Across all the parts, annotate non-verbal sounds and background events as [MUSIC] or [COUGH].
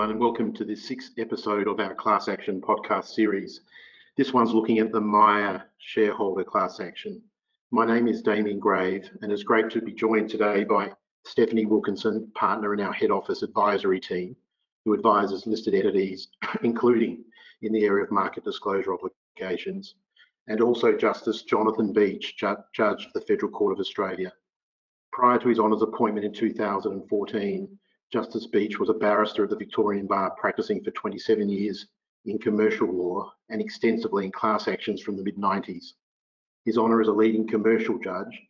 everyone, and welcome to this sixth episode of our class action podcast series. This one's looking at the Myer shareholder class action. My name is Damian Grave, and it's great to be joined today by Stephanie Wilkinson, partner in our head office advisory team, who advises listed entities, [COUGHS] including in the area of market disclosure obligations, and also Justice Jonathan Beach, ju Judge of the Federal Court of Australia. Prior to his honours appointment in 2014, Justice Beach was a barrister at the Victorian Bar practicing for 27 years in commercial law and extensively in class actions from the mid-90s. His honour is a leading commercial judge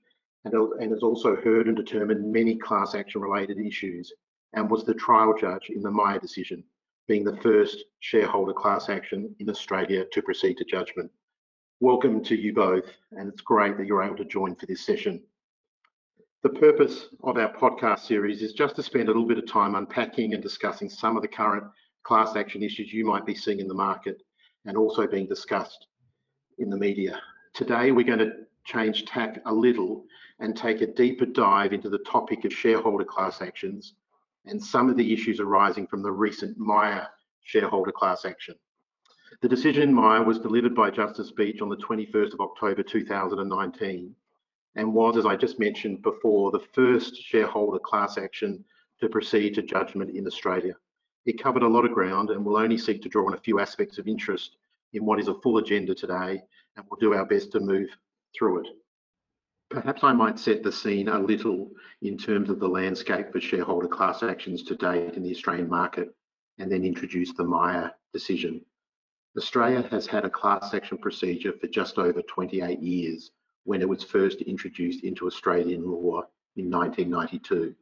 and, and has also heard and determined many class action related issues and was the trial judge in the Myer decision, being the first shareholder class action in Australia to proceed to judgment. Welcome to you both, and it's great that you're able to join for this session. The purpose of our podcast series is just to spend a little bit of time unpacking and discussing some of the current class action issues you might be seeing in the market and also being discussed in the media. Today, we're going to change tack a little and take a deeper dive into the topic of shareholder class actions and some of the issues arising from the recent Myer shareholder class action. The decision in Myer was delivered by Justice Beach on the 21st of October 2019 and was, as I just mentioned before, the first shareholder class action to proceed to judgment in Australia. It covered a lot of ground and will only seek to draw on a few aspects of interest in what is a full agenda today, and we'll do our best to move through it. Perhaps I might set the scene a little in terms of the landscape for shareholder class actions to date in the Australian market, and then introduce the Myer decision. Australia has had a class action procedure for just over 28 years, when it was first introduced into Australian law in 1992.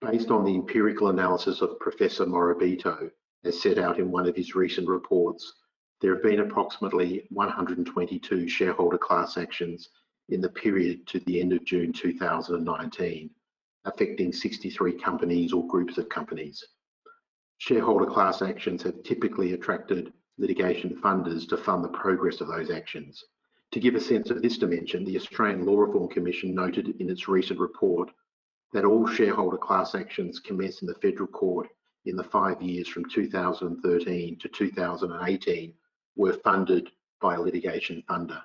Based on the empirical analysis of Professor Morabito, as set out in one of his recent reports, there have been approximately 122 shareholder class actions in the period to the end of June 2019, affecting 63 companies or groups of companies. Shareholder class actions have typically attracted litigation funders to fund the progress of those actions. To give a sense of this dimension, the Australian Law Reform Commission noted in its recent report that all shareholder class actions commenced in the federal court in the five years from 2013 to 2018 were funded by a litigation funder.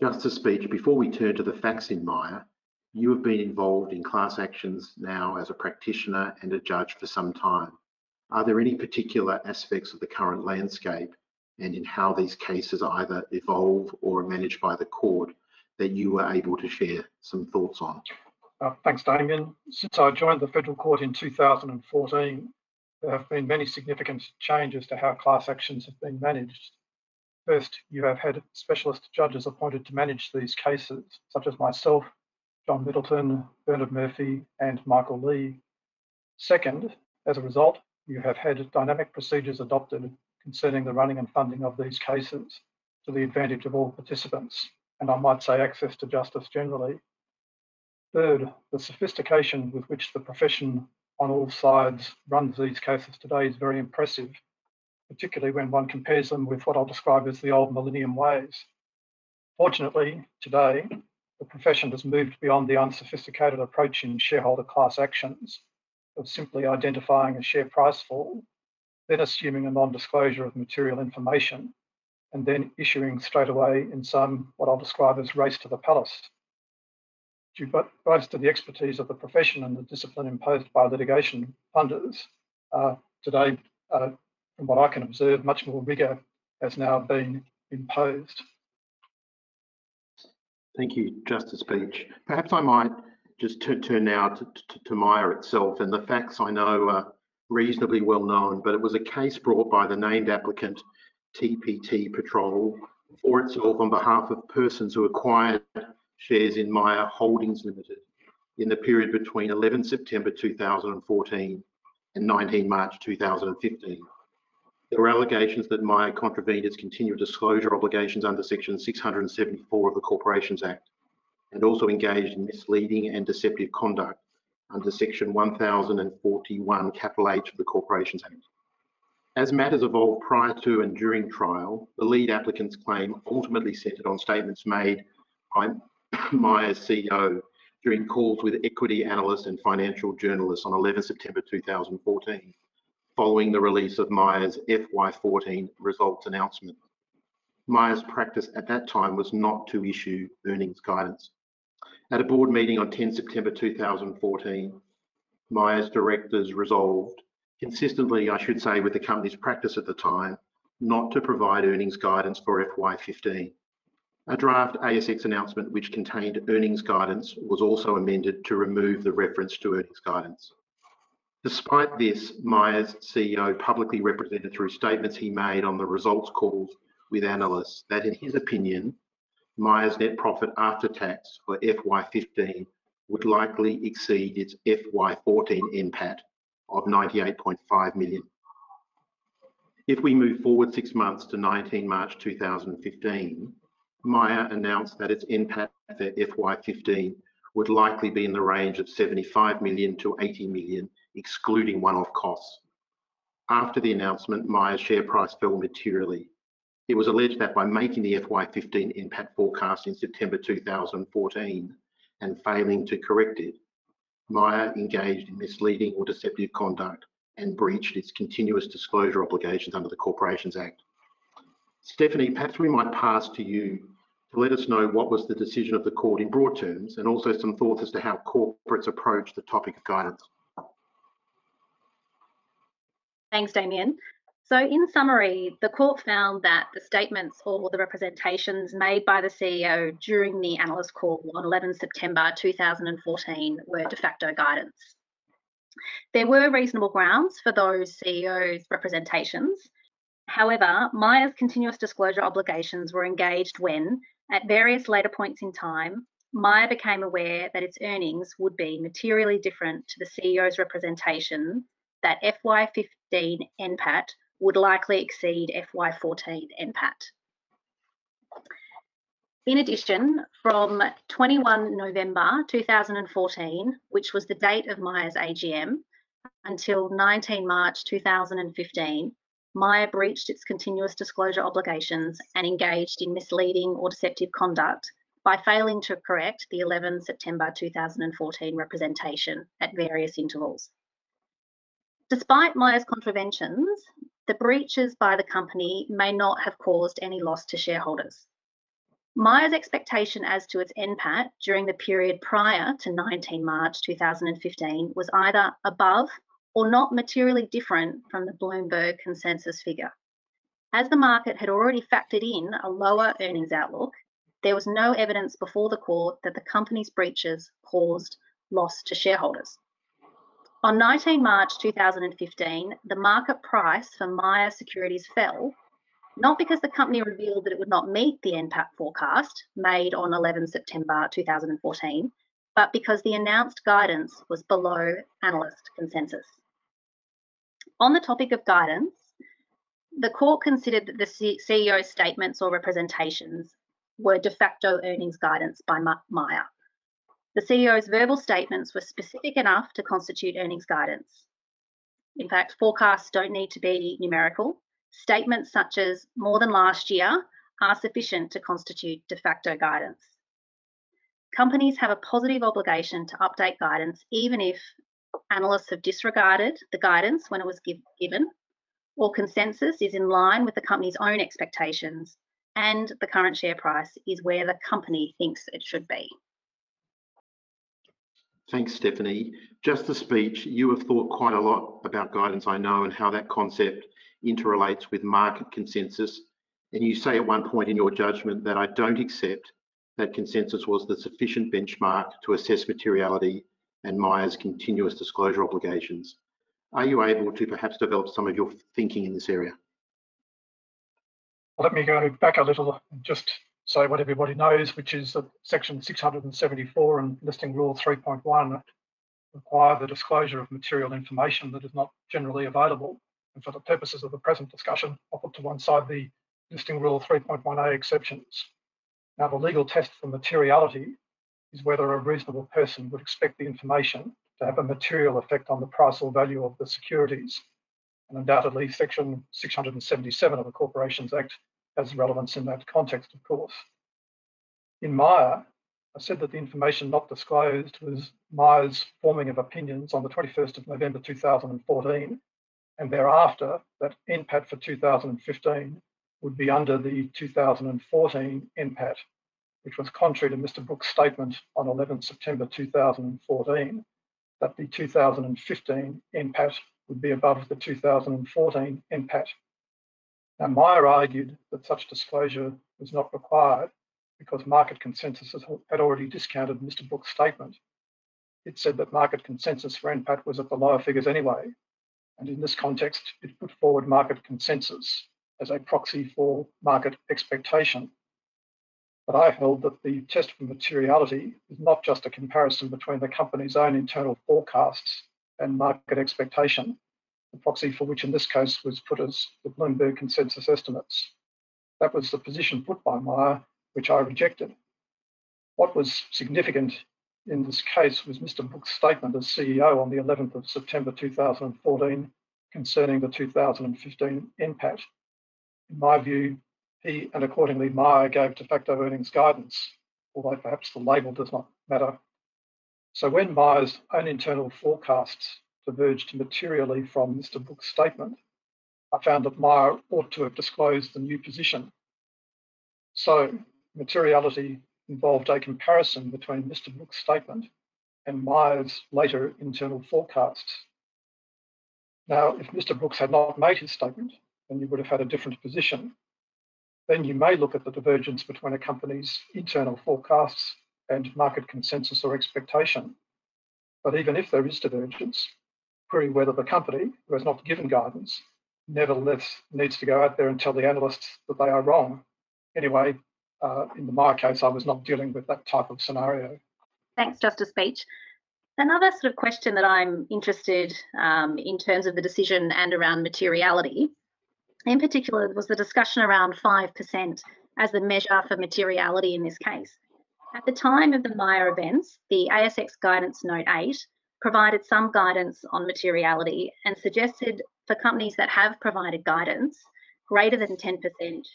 Justice Beach, before we turn to the facts in Myer, you have been involved in class actions now as a practitioner and a judge for some time. Are there any particular aspects of the current landscape and in how these cases either evolve or are managed by the court that you were able to share some thoughts on? Uh, thanks, Damian. Since I joined the Federal Court in 2014, there have been many significant changes to how class actions have been managed. First, you have had specialist judges appointed to manage these cases, such as myself, John Middleton, Bernard Murphy, and Michael Lee. Second, as a result, you have had dynamic procedures adopted concerning the running and funding of these cases to the advantage of all participants, and I might say access to justice generally. Third, the sophistication with which the profession on all sides runs these cases today is very impressive, particularly when one compares them with what I'll describe as the old millennium ways. Fortunately, today, the profession has moved beyond the unsophisticated approach in shareholder class actions of simply identifying a share price fall then assuming a non-disclosure of material information, and then issuing straight away in some what I'll describe as race to the palace. Due both to the expertise of the profession and the discipline imposed by litigation funders, uh, today, uh, from what I can observe, much more rigour has now been imposed. Thank you, Justice Beach. Perhaps I might just turn now to, to, to Myer itself and the facts I know uh, reasonably well known, but it was a case brought by the named applicant TPT Patrol for itself on behalf of persons who acquired shares in Myer Holdings Limited in the period between 11 September 2014 and 19 March 2015. There were allegations that Myer contravened its continued disclosure obligations under Section 674 of the Corporations Act and also engaged in misleading and deceptive conduct under section 1041 capital H of the Corporations Act. As matters evolved prior to and during trial, the lead applicant's claim ultimately centred on statements made by [COUGHS] Myer's CEO during calls with equity analysts and financial journalists on 11 September 2014. following the release of Myer's FY14 results announcement. Myer's practice at that time was not to issue earnings guidance. At a board meeting on 10 September 2014, Myer's directors resolved, consistently, I should say, with the company's practice at the time, not to provide earnings guidance for FY15. A draft ASX announcement which contained earnings guidance was also amended to remove the reference to earnings guidance. Despite this, Myer's CEO publicly represented through statements he made on the results calls with analysts that in his opinion, Myer's net profit after tax for FY15 would likely exceed its FY14 NPAT of 98.5 million. If we move forward six months to 19 March 2015, Myer announced that its NPAT for FY15 would likely be in the range of 75 million to 80 million, excluding one-off costs. After the announcement, Myer's share price fell materially. It was alleged that by making the FY15 NPAT forecast in September 2014 and failing to correct it, Myer engaged in misleading or deceptive conduct and breached its continuous disclosure obligations under the Corporations Act. Stephanie, perhaps we might pass to you to let us know what was the decision of the court in broad terms and also some thoughts as to how corporates approach the topic of guidance. Thanks, Damian. So in summary, the court found that the statements or the representations made by the CEO during the analyst call on 11 September 2014 were de facto guidance. There were reasonable grounds for those CEO's representations. However, Myer's continuous disclosure obligations were engaged when, at various later points in time, Myer became aware that its earnings would be materially different to the CEO's representation that FY15 NPAT would likely exceed FY14 NPAT. In addition, from 21 November 2014, which was the date of Myer's AGM, until 19 March 2015, Myer breached its continuous disclosure obligations and engaged in misleading or deceptive conduct by failing to correct the 11 September 2014 representation at various intervals. Despite Myer's contraventions, the breaches by the company may not have caused any loss to shareholders. Myer's expectation as to its NPAT during the period prior to 19 March 2015 was either above or not materially different from the Bloomberg consensus figure. As the market had already factored in a lower earnings outlook, there was no evidence before the court that the company's breaches caused loss to shareholders. On 19 March 2015, the market price for Myer securities fell, not because the company revealed that it would not meet the NPAT forecast made on 11 September 2014, but because the announced guidance was below analyst consensus. On the topic of guidance, the court considered that the CEO's statements or representations were de facto earnings guidance by Myer. The CEO's verbal statements were specific enough to constitute earnings guidance. In fact, forecasts don't need to be numerical. Statements such as more than last year are sufficient to constitute de facto guidance. Companies have a positive obligation to update guidance even if analysts have disregarded the guidance when it was give, given, or consensus is in line with the company's own expectations and the current share price is where the company thinks it should be. Thanks, Stephanie. Justice Beach, you have thought quite a lot about guidance, I know, and how that concept interrelates with market consensus. And you say at one point in your judgment that I don't accept that consensus was the sufficient benchmark to assess materiality and Myer's continuous disclosure obligations. Are you able to perhaps develop some of your thinking in this area? Let me go back a little and just say what everybody knows, which is that section 674 and listing rule 3.1 require the disclosure of material information that is not generally available. And for the purposes of the present discussion, I'll put to one side the listing rule 3.1a exceptions. Now, the legal test for materiality is whether a reasonable person would expect the information to have a material effect on the price or value of the securities. And undoubtedly, section 677 of the Corporations Act has relevance in that context, of course. In Myer, I said that the information not disclosed was Myer's forming of opinions on the 21st of November 2014 and thereafter that NPAT for 2015 would be under the 2014 NPAT, which was contrary to Mr Brooks' statement on 11 September 2014 that the 2015 NPAT would be above the 2014 NPAT. Now, Myer argued that such disclosure was not required because market consensus had already discounted Mr Brooks' statement. It said that market consensus for NPAT was at the lower figures anyway, and in this context, it put forward market consensus as a proxy for market expectation. But I held that the test for materiality is not just a comparison between the company's own internal forecasts and market expectation, the proxy for which in this case was put as the Bloomberg consensus estimates. That was the position put by Myer, which I rejected. What was significant in this case was Mr. Brooks' statement as CEO on the 11th of September 2014 concerning the 2015 NPAT. In my view, he and accordingly Myer gave de facto earnings guidance, although perhaps the label does not matter. So when Myer's own internal forecasts diverged materially from Mr. Brooks' statement, I found that Myer ought to have disclosed the new position. So materiality involved a comparison between Mr. Brooks' statement and Myer's later internal forecasts. Now, if Mr. Brooks had not made his statement, then you would have had a different position. Then you may look at the divergence between a company's internal forecasts and market consensus or expectation. But even if there is divergence, query whether the company, who has not given guidance, nevertheless needs to go out there and tell the analysts that they are wrong. Anyway, uh, in the Myer case, I was not dealing with that type of scenario. Thanks, Justice Beach. Another sort of question that I'm interested um, in terms of the decision and around materiality, in particular, was the discussion around 5% as the measure for materiality in this case. At the time of the Myer events, the ASX Guidance Note 8 provided some guidance on materiality and suggested for companies that have provided guidance, greater than 10%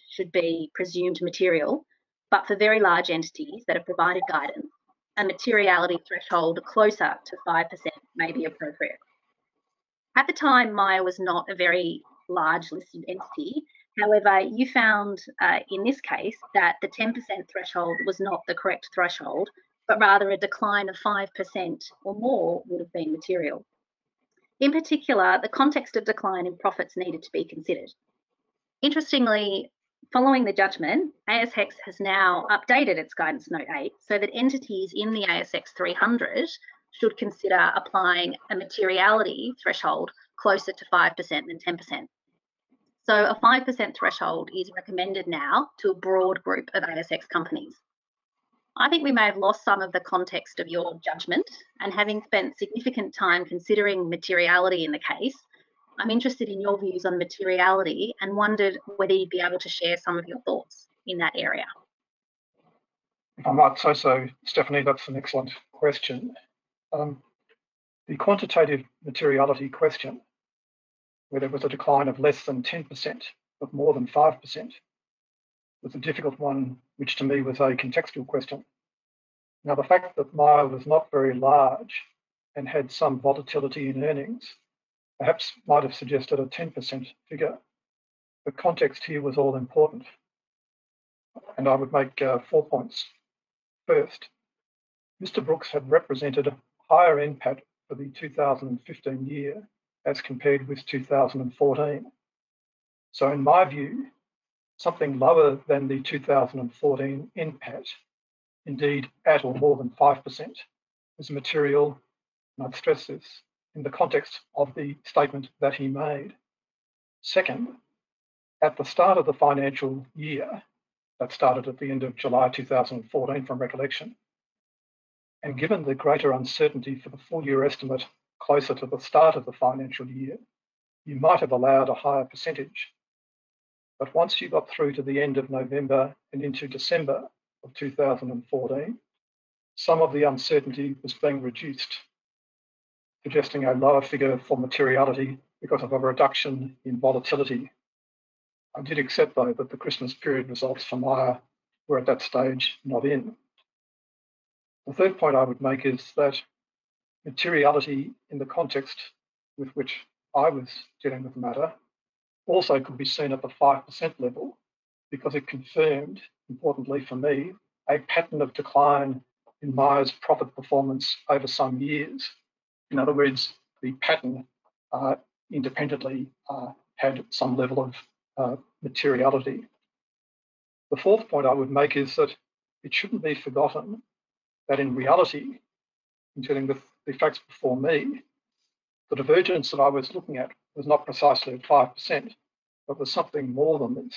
should be presumed material, but for very large entities that have provided guidance, a materiality threshold closer to 5% may be appropriate. At the time, Myer was not a very large listed entity. However, you found uh, in this case that the 10% threshold was not the correct threshold, but rather a decline of 5% or more would have been material. In particular, the context of decline in profits needed to be considered. Interestingly, Following the judgment, ASX has now updated its Guidance Note 8 so that entities in the ASX 300 should consider applying a materiality threshold closer to 5% than 10%. So a 5% threshold is recommended now to a broad group of ASX companies. I think we may have lost some of the context of your judgment, and having spent significant time considering materiality in the case, I'm interested in your views on materiality and wondered whether you'd be able to share some of your thoughts in that area. I might say so, Stephanie, that's an excellent question. Um, the quantitative materiality question, where there was a decline of less than 10%, but more than 5%, was a difficult one, which to me was a contextual question. Now, the fact that Myer was not very large and had some volatility in earnings perhaps might have suggested a 10% figure. The context here was all important. And I would make uh, four points. First, Mr. Brooks had represented a higher NPAT for the 2015 year as compared with 2014. So in my view, something lower than the 2014 NPAT, indeed at or more than 5%, is material, and I'd stress this, in the context of the statement that he made. Second, at the start of the financial year, that started at the end of July 2014 from recollection, and given the greater uncertainty for the full year estimate closer to the start of the financial year, you might have allowed a higher percentage. But once you got through to the end of November and into December of 2014, some of the uncertainty was being reduced suggesting a lower figure for materiality because of a reduction in volatility. I did accept, though, that the Christmas period results for Myer were at that stage not in. The third point I would make is that materiality in the context with which I was dealing with the matter also could be seen at the 5% level because it confirmed, importantly for me, a pattern of decline in Myer's profit performance over some years. In other words, the pattern uh, independently uh, had some level of uh, materiality. The fourth point I would make is that it shouldn't be forgotten that in reality, in dealing with the facts before me, the divergence that I was looking at was not precisely 5%, but was something more than this.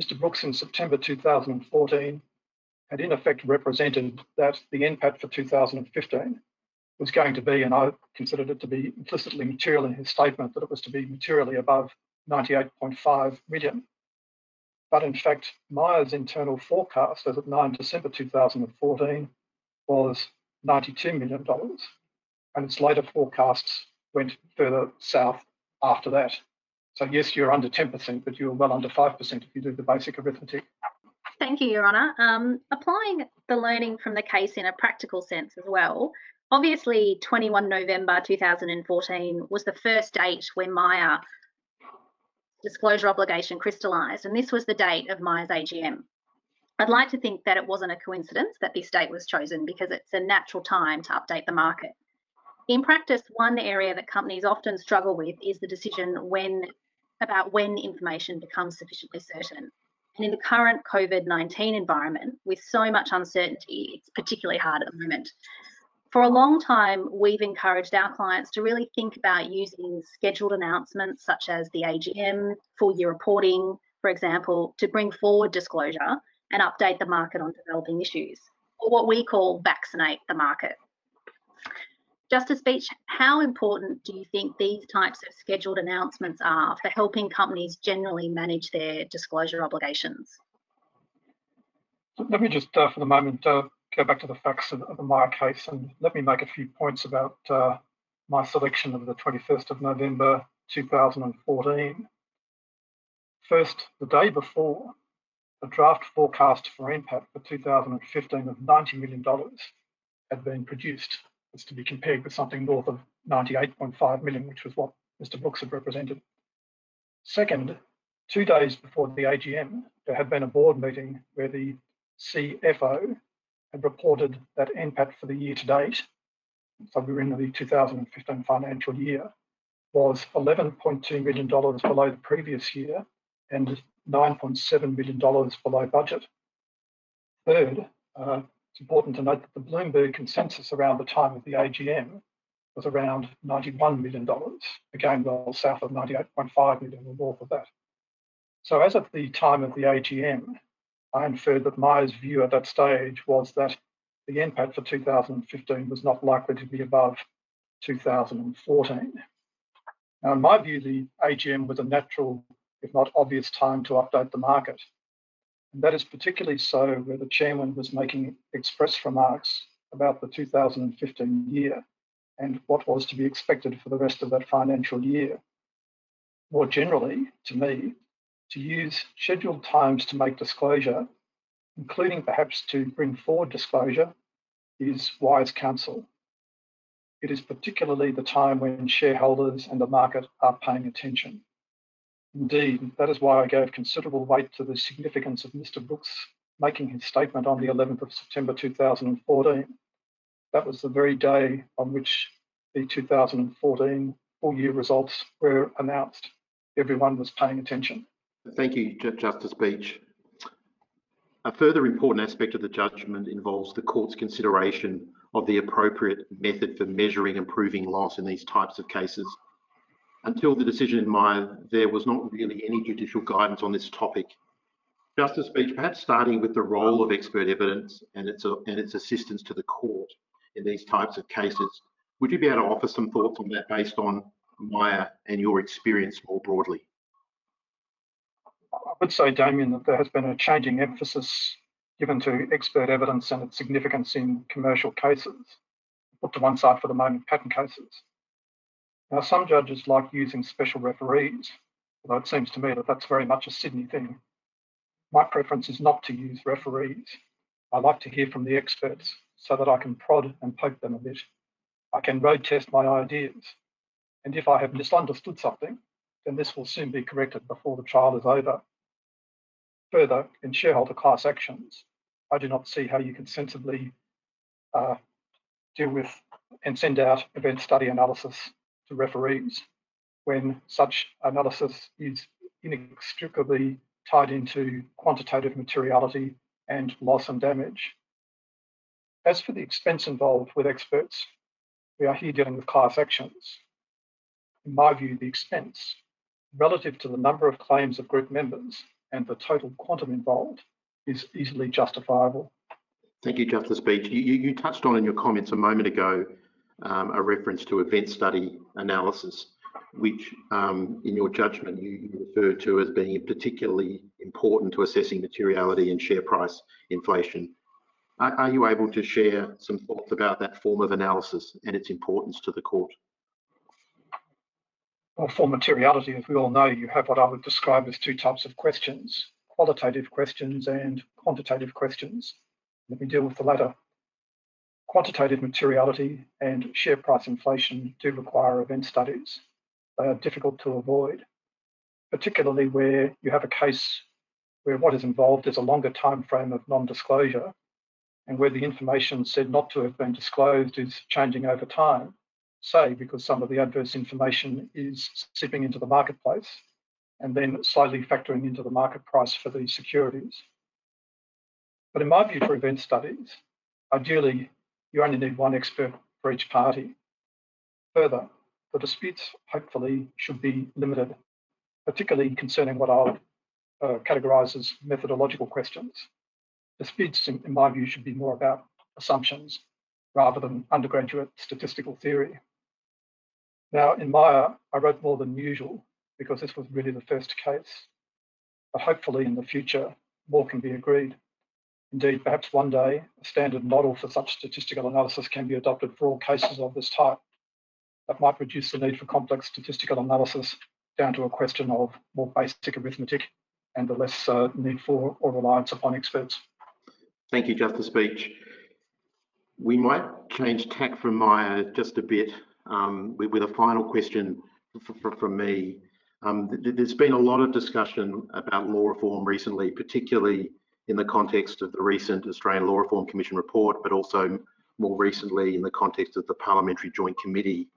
Mr. Brooks in September 2014 had in effect represented that the NPAT for 2015 was going to be, and I considered it to be implicitly material in his statement, that it was to be materially above 98.5 million. But in fact, Myer's internal forecast as of 9 December 2014 was $92 million, and its later forecasts went further south after that. So yes, you're under 10%, but you're well under 5% if you do the basic arithmetic. Thank you, Your Honour. Um, applying the learning from the case in a practical sense as well, obviously 21 November 2014 was the first date when Myer disclosure obligation crystallised, and this was the date of Myer's AGM. I'd like to think that it wasn't a coincidence that this date was chosen because it's a natural time to update the market. In practice, one area that companies often struggle with is the decision when about when information becomes sufficiently certain. And in the current COVID 19 environment, with so much uncertainty, it's particularly hard at the moment. For a long time, we've encouraged our clients to really think about using scheduled announcements such as the AGM, full year reporting, for example, to bring forward disclosure and update the market on developing issues, or what we call vaccinate the market. Justice Beach, how important do you think these types of scheduled announcements are for helping companies generally manage their disclosure obligations? Let me just, uh, for the moment, uh, go back to the facts of, of, the Myer case and let me make a few points about uh, my selection of the 21st of November 2014. First, the day before, a draft forecast for NPAT for 2015 of $90 million had been produced to be compared with something north of 98.5 million, which was what Mr. Brooks had represented. Second, two days before the AGM, there had been a board meeting where the CFO had reported that NPAT for the year to date, so we were in the 2015 financial year, was $11.2 million below the previous year and $9.7 million below budget. Third, uh, it's important to note that the Bloomberg consensus around the time of the AGM was around $91 million, again, well south of 98.5 million or north of that. So as of the time of the AGM, I inferred that Myer's view at that stage was that the NPAT for 2015 was not likely to be above 2014. Now, in my view, the AGM was a natural, if not obvious, time to update the market. And that is particularly so where the chairman was making express remarks about the 2015 year and what was to be expected for the rest of that financial year. More generally, to me, to use scheduled times to make disclosure, including perhaps to bring forward disclosure, is wise counsel. It is particularly the time when shareholders and the market are paying attention. Indeed, that is why I gave considerable weight to the significance of Mr. Brooks making his statement on the 11th of September 2014. That was the very day on which the 2014 full year results were announced. Everyone was paying attention. Thank you, Justice Beach. A further important aspect of the judgment involves the court's consideration of the appropriate method for measuring and proving loss in these types of cases until the decision in Myer, there was not really any judicial guidance on this topic. Justice Beach, perhaps starting with the role of expert evidence and its, and its assistance to the court in these types of cases, would you be able to offer some thoughts on that based on Myer and your experience more broadly? I would say, Damian, that there has been a changing emphasis given to expert evidence and its significance in commercial cases. Put to one side for the moment, patent cases. Now, some judges like using special referees, although it seems to me that that's very much a Sydney thing. My preference is not to use referees. I like to hear from the experts so that I can prod and poke them a bit. I can road test my ideas. And if I have misunderstood something, then this will soon be corrected before the trial is over. Further, in shareholder class actions, I do not see how you can sensibly uh, deal with and send out event study analysis to referees when such analysis is inextricably tied into quantitative materiality and loss and damage. As for the expense involved with experts, we are here dealing with class actions. In my view, the expense relative to the number of claims of group members and the total quantum involved is easily justifiable. Thank you, Justice Beach. You, you, touched on in your comments a moment ago um, a reference to event study analysis, which um, in your judgment you, you to as being particularly important to assessing materiality and share price inflation. Are, are you able to share some thoughts about that form of analysis and its importance to the court? Well, for materiality, as we all know, you have what I would describe as two types of questions, qualitative questions and quantitative questions. Let me deal with the latter. Quantitative materiality and share price inflation do require event studies. They are difficult to avoid, particularly where you have a case where what is involved is a longer time frame of non-disclosure and where the information said not to have been disclosed is changing over time say because some of the adverse information is seeping into the marketplace and then slowly factoring into the market price for these securities. But in my view, for event studies, ideally, you only need one expert for each party. Further, the disputes hopefully should be limited, particularly concerning what I'll uh, categorise as methodological questions. Disputes, in, in my view, should be more about assumptions rather than undergraduate statistical theory. Now, in Myer, I wrote more than usual because this was really the first case. But hopefully in the future, more can be agreed. Indeed, perhaps one day, a standard model for such statistical analysis can be adopted for all cases of this type. That might reduce the need for complex statistical analysis down to a question of more basic arithmetic and the less uh, need for or reliance upon experts. Thank you, Justice Beach. We might change tack from Myer just a bit um, with, with, a final question from me. Um, th there's been a lot of discussion about law reform recently, particularly in the context of the recent Australian Law Reform Commission report, but also more recently in the context of the Parliamentary Joint Committee.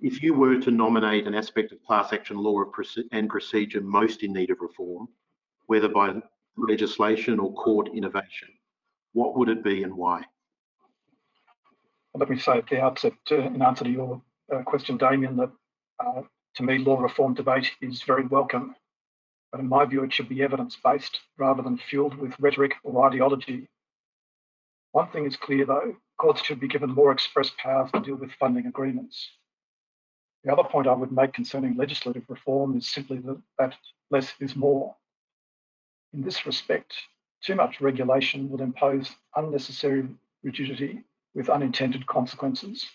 If you were to nominate an aspect of class action law and procedure most in need of reform, whether by legislation or court innovation, what would it be and why? let me say at the outset, uh, in answer to your uh, question, Damian, that uh, to me, law reform debate is very welcome. But in my view, it should be evidence based rather than fueled with rhetoric or ideology. One thing is clear though courts should be given more express powers to deal with funding agreements. The other point I would make concerning legislative reform is simply that, that less is more. In this respect, too much regulation will impose unnecessary rigidity with unintended consequences.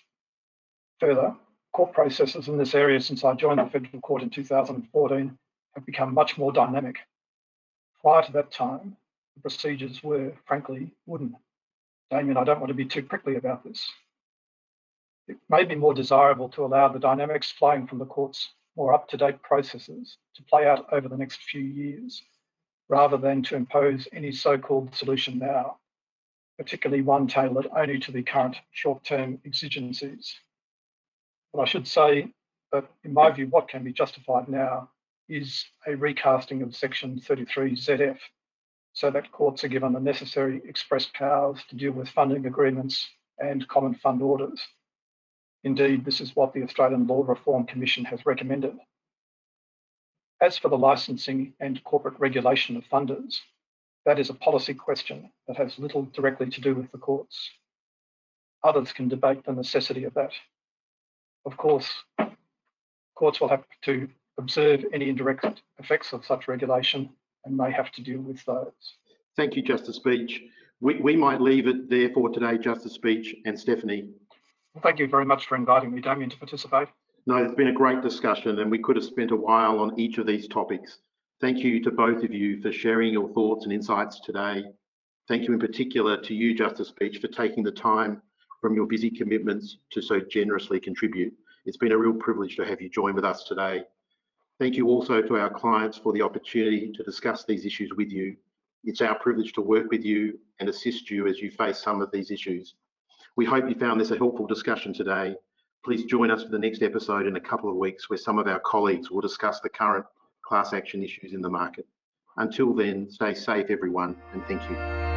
Further, court processes in this area since I joined the Federal Court in 2014 have become much more dynamic. Prior to that time, the procedures were, frankly, wooden. Damian, I don't want to be too prickly about this. It may be more desirable to allow the dynamics flowing from the court's more up-to-date processes to play out over the next few years, rather than to impose any so-called solution now particularly one tailored only to the current short-term exigencies. But I should say that in my view, what can be justified now is a recasting of section 33 ZF so that courts are given the necessary express powers to deal with funding agreements and common fund orders. Indeed, this is what the Australian Law Reform Commission has recommended. As for the licensing and corporate regulation of funders, that is a policy question that has little directly to do with the courts. Others can debate the necessity of that. Of course, courts will have to observe any indirect effects of such regulation and may have to deal with those. Thank you, Justice Beach. We, we might leave it there for today, Justice Beach and Stephanie. Well, thank you very much for inviting me, Damian, to participate. No, it's been a great discussion and we could have spent a while on each of these topics. Thank you to both of you for sharing your thoughts and insights today. Thank you in particular to you, Justice Beach, for taking the time from your busy commitments to so generously contribute. It's been a real privilege to have you join with us today. Thank you also to our clients for the opportunity to discuss these issues with you. It's our privilege to work with you and assist you as you face some of these issues. We hope you found this a helpful discussion today. Please join us for the next episode in a couple of weeks where some of our colleagues will discuss the current class action issues in the market. Until then, stay safe everyone and thank you.